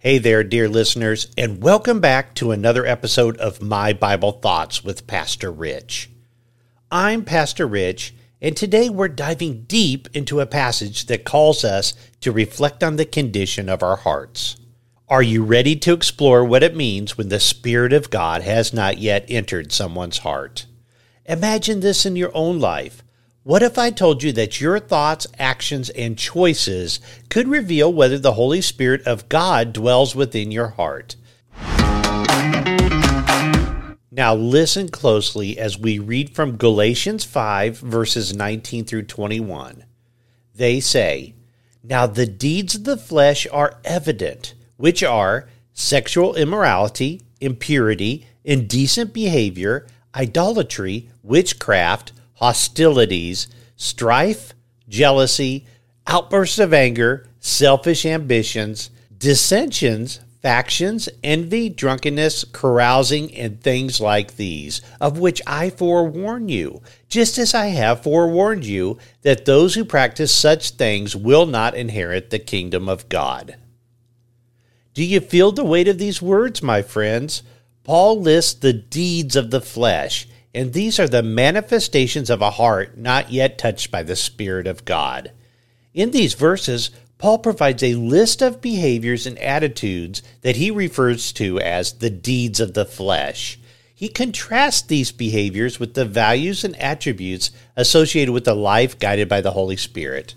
Hey there, dear listeners, and welcome back to another episode of My Bible Thoughts with Pastor Rich. I'm Pastor Rich, and today we're diving deep into a passage that calls us to reflect on the condition of our hearts. Are you ready to explore what it means when the Spirit of God has not yet entered someone's heart? Imagine this in your own life. What if I told you that your thoughts, actions, and choices could reveal whether the Holy Spirit of God dwells within your heart? Now, listen closely as we read from Galatians 5, verses 19 through 21. They say, Now the deeds of the flesh are evident, which are sexual immorality, impurity, indecent behavior, idolatry, witchcraft hostilities, strife, jealousy, outbursts of anger, selfish ambitions, dissensions, factions, envy, drunkenness, carousing, and things like these, of which I forewarn you, just as I have forewarned you that those who practice such things will not inherit the kingdom of God. Do you feel the weight of these words, my friends? Paul lists the deeds of the flesh and these are the manifestations of a heart not yet touched by the Spirit of God. In these verses, Paul provides a list of behaviors and attitudes that he refers to as the deeds of the flesh. He contrasts these behaviors with the values and attributes associated with a life guided by the Holy Spirit.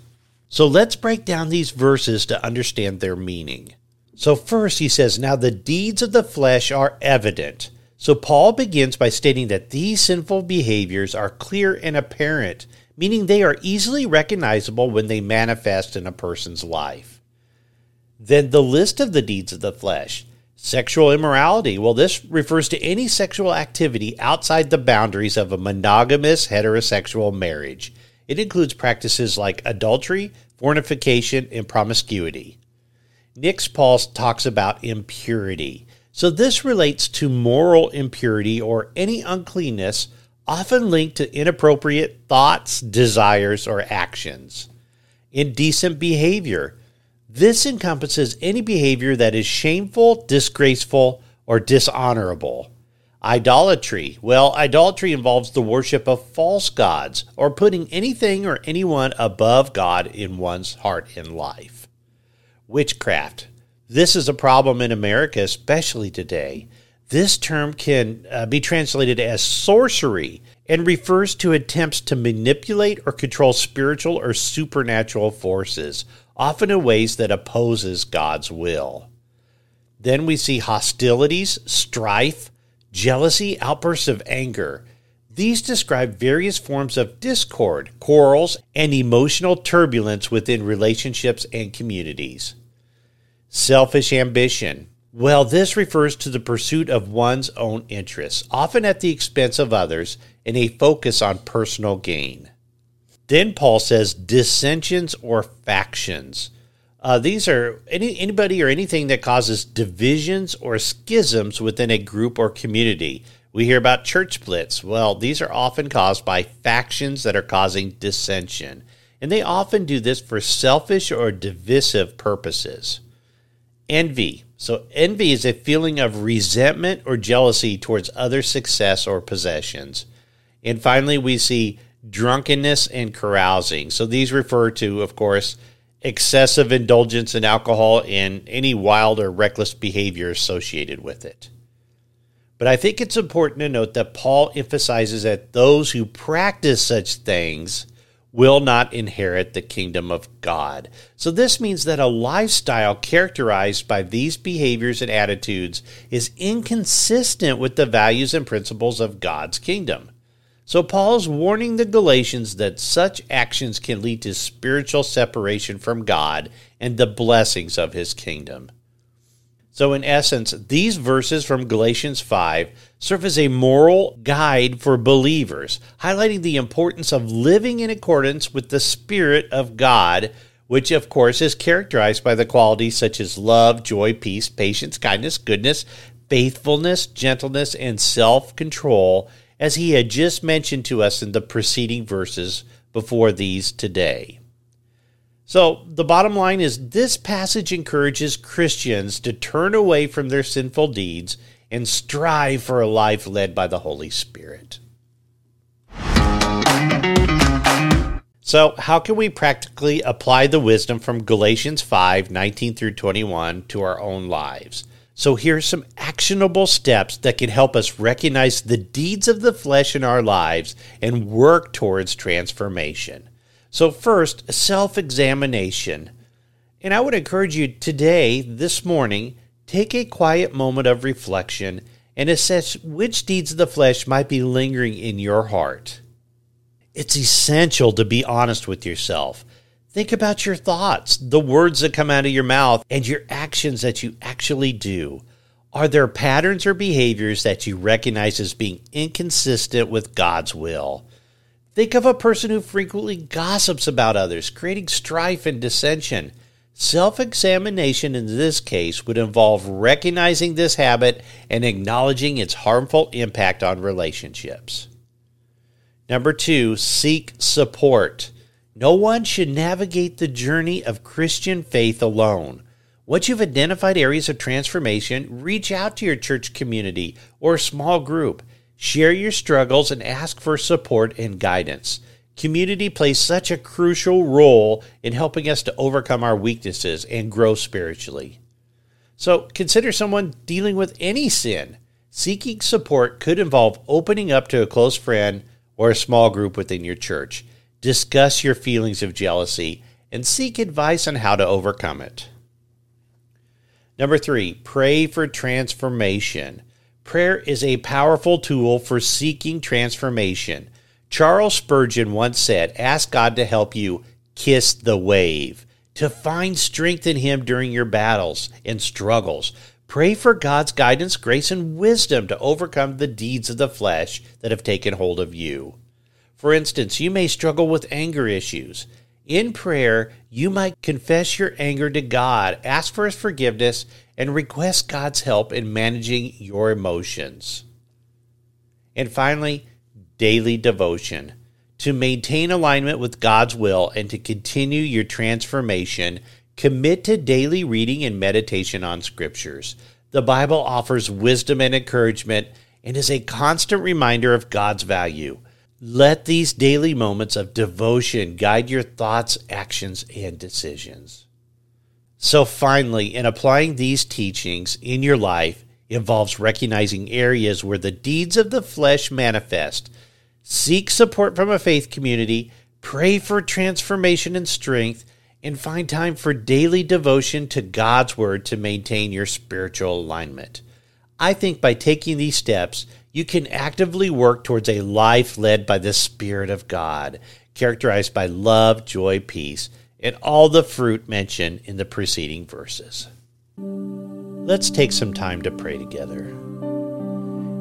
So let's break down these verses to understand their meaning. So, first, he says, Now the deeds of the flesh are evident so Paul begins by stating that these sinful behaviors are clear and apparent, meaning they are easily recognizable when they manifest in a person's life. Then the list of the deeds of the flesh. Sexual immorality. Well, this refers to any sexual activity outside the boundaries of a monogamous heterosexual marriage. It includes practices like adultery, fornication, and promiscuity. Next, Paul talks about impurity. So this relates to moral impurity or any uncleanness, often linked to inappropriate thoughts, desires, or actions. Indecent behavior. This encompasses any behavior that is shameful, disgraceful, or dishonorable. Idolatry. Well, idolatry involves the worship of false gods or putting anything or anyone above God in one's heart and life. Witchcraft. This is a problem in America, especially today. This term can uh, be translated as sorcery and refers to attempts to manipulate or control spiritual or supernatural forces, often in ways that opposes God's will. Then we see hostilities, strife, jealousy, outbursts of anger. These describe various forms of discord, quarrels, and emotional turbulence within relationships and communities. Selfish ambition. Well, this refers to the pursuit of one's own interests, often at the expense of others, and a focus on personal gain. Then Paul says dissensions or factions. Uh, these are any, anybody or anything that causes divisions or schisms within a group or community. We hear about church splits. Well, these are often caused by factions that are causing dissension, and they often do this for selfish or divisive purposes envy. So, envy is a feeling of resentment or jealousy towards other success or possessions. And finally, we see drunkenness and carousing. So, these refer to, of course, excessive indulgence in alcohol and any wild or reckless behavior associated with it. But I think it's important to note that Paul emphasizes that those who practice such things will not inherit the kingdom of God. So, this means that a lifestyle characterized by these behaviors and attitudes is inconsistent with the values and principles of God's kingdom. So, Paul is warning the Galatians that such actions can lead to spiritual separation from God and the blessings of his kingdom. So, in essence, these verses from Galatians 5 serve as a moral guide for believers, highlighting the importance of living in accordance with the Spirit of God, which, of course, is characterized by the qualities such as love, joy, peace, patience, kindness, goodness, faithfulness, gentleness, and self control, as he had just mentioned to us in the preceding verses before these today. So, the bottom line is this passage encourages Christians to turn away from their sinful deeds and strive for a life led by the Holy Spirit. So, how can we practically apply the wisdom from Galatians 5 19 through 21 to our own lives? So, here are some actionable steps that can help us recognize the deeds of the flesh in our lives and work towards transformation. So, first, self examination. And I would encourage you today, this morning, take a quiet moment of reflection and assess which deeds of the flesh might be lingering in your heart. It's essential to be honest with yourself. Think about your thoughts, the words that come out of your mouth, and your actions that you actually do. Are there patterns or behaviors that you recognize as being inconsistent with God's will? Think of a person who frequently gossips about others, creating strife and dissension. Self examination in this case would involve recognizing this habit and acknowledging its harmful impact on relationships. Number two, seek support. No one should navigate the journey of Christian faith alone. Once you've identified areas of transformation, reach out to your church community or small group. Share your struggles and ask for support and guidance. Community plays such a crucial role in helping us to overcome our weaknesses and grow spiritually. So consider someone dealing with any sin. Seeking support could involve opening up to a close friend or a small group within your church. Discuss your feelings of jealousy and seek advice on how to overcome it. Number three, pray for transformation. Prayer is a powerful tool for seeking transformation. Charles Spurgeon once said, Ask God to help you kiss the wave, to find strength in Him during your battles and struggles. Pray for God's guidance, grace, and wisdom to overcome the deeds of the flesh that have taken hold of you. For instance, you may struggle with anger issues. In prayer, you might confess your anger to God, ask for His forgiveness, and request God's help in managing your emotions. And finally, daily devotion. To maintain alignment with God's will and to continue your transformation, commit to daily reading and meditation on scriptures. The Bible offers wisdom and encouragement and is a constant reminder of God's value. Let these daily moments of devotion guide your thoughts, actions, and decisions. So, finally, in applying these teachings in your life, involves recognizing areas where the deeds of the flesh manifest seek support from a faith community, pray for transformation and strength, and find time for daily devotion to God's Word to maintain your spiritual alignment. I think by taking these steps, you can actively work towards a life led by the Spirit of God, characterized by love, joy, peace, and all the fruit mentioned in the preceding verses. Let's take some time to pray together.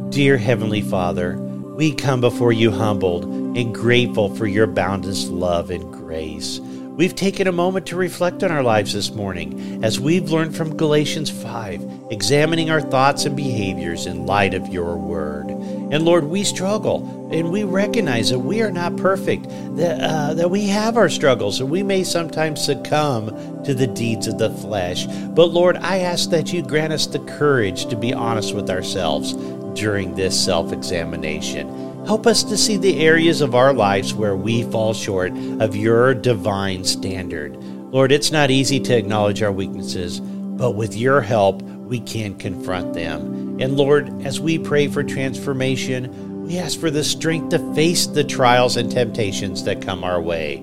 Dear Heavenly Father, we come before you humbled and grateful for your boundless love and grace. We've taken a moment to reflect on our lives this morning as we've learned from Galatians 5, examining our thoughts and behaviors in light of your word. And Lord, we struggle and we recognize that we are not perfect, that, uh, that we have our struggles, and we may sometimes succumb to the deeds of the flesh. But Lord, I ask that you grant us the courage to be honest with ourselves during this self examination. Help us to see the areas of our lives where we fall short of your divine standard. Lord, it's not easy to acknowledge our weaknesses, but with your help, we can confront them. And Lord, as we pray for transformation, we ask for the strength to face the trials and temptations that come our way.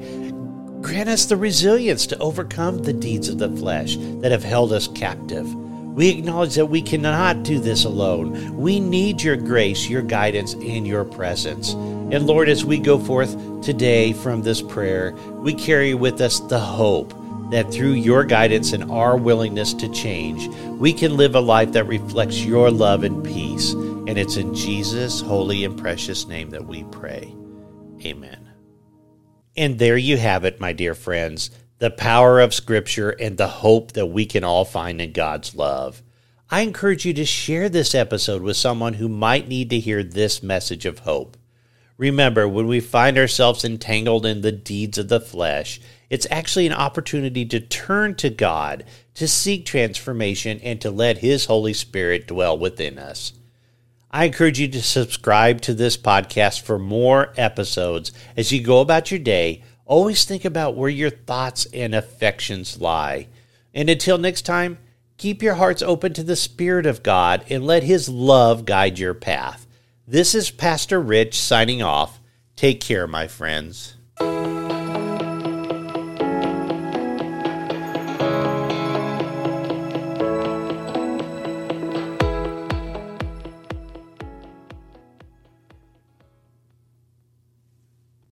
Grant us the resilience to overcome the deeds of the flesh that have held us captive. We acknowledge that we cannot do this alone. We need your grace, your guidance, and your presence. And Lord, as we go forth today from this prayer, we carry with us the hope that through your guidance and our willingness to change, we can live a life that reflects your love and peace. And it's in Jesus' holy and precious name that we pray. Amen. And there you have it, my dear friends the power of Scripture, and the hope that we can all find in God's love. I encourage you to share this episode with someone who might need to hear this message of hope. Remember, when we find ourselves entangled in the deeds of the flesh, It's actually an opportunity to turn to God, to seek transformation, and to let His Holy Spirit dwell within us. I encourage you to subscribe to this podcast for more episodes as you go about your day. Always think about where your thoughts and affections lie. And until next time, keep your hearts open to the Spirit of God and let His love guide your path. This is Pastor Rich signing off. Take care, my friends.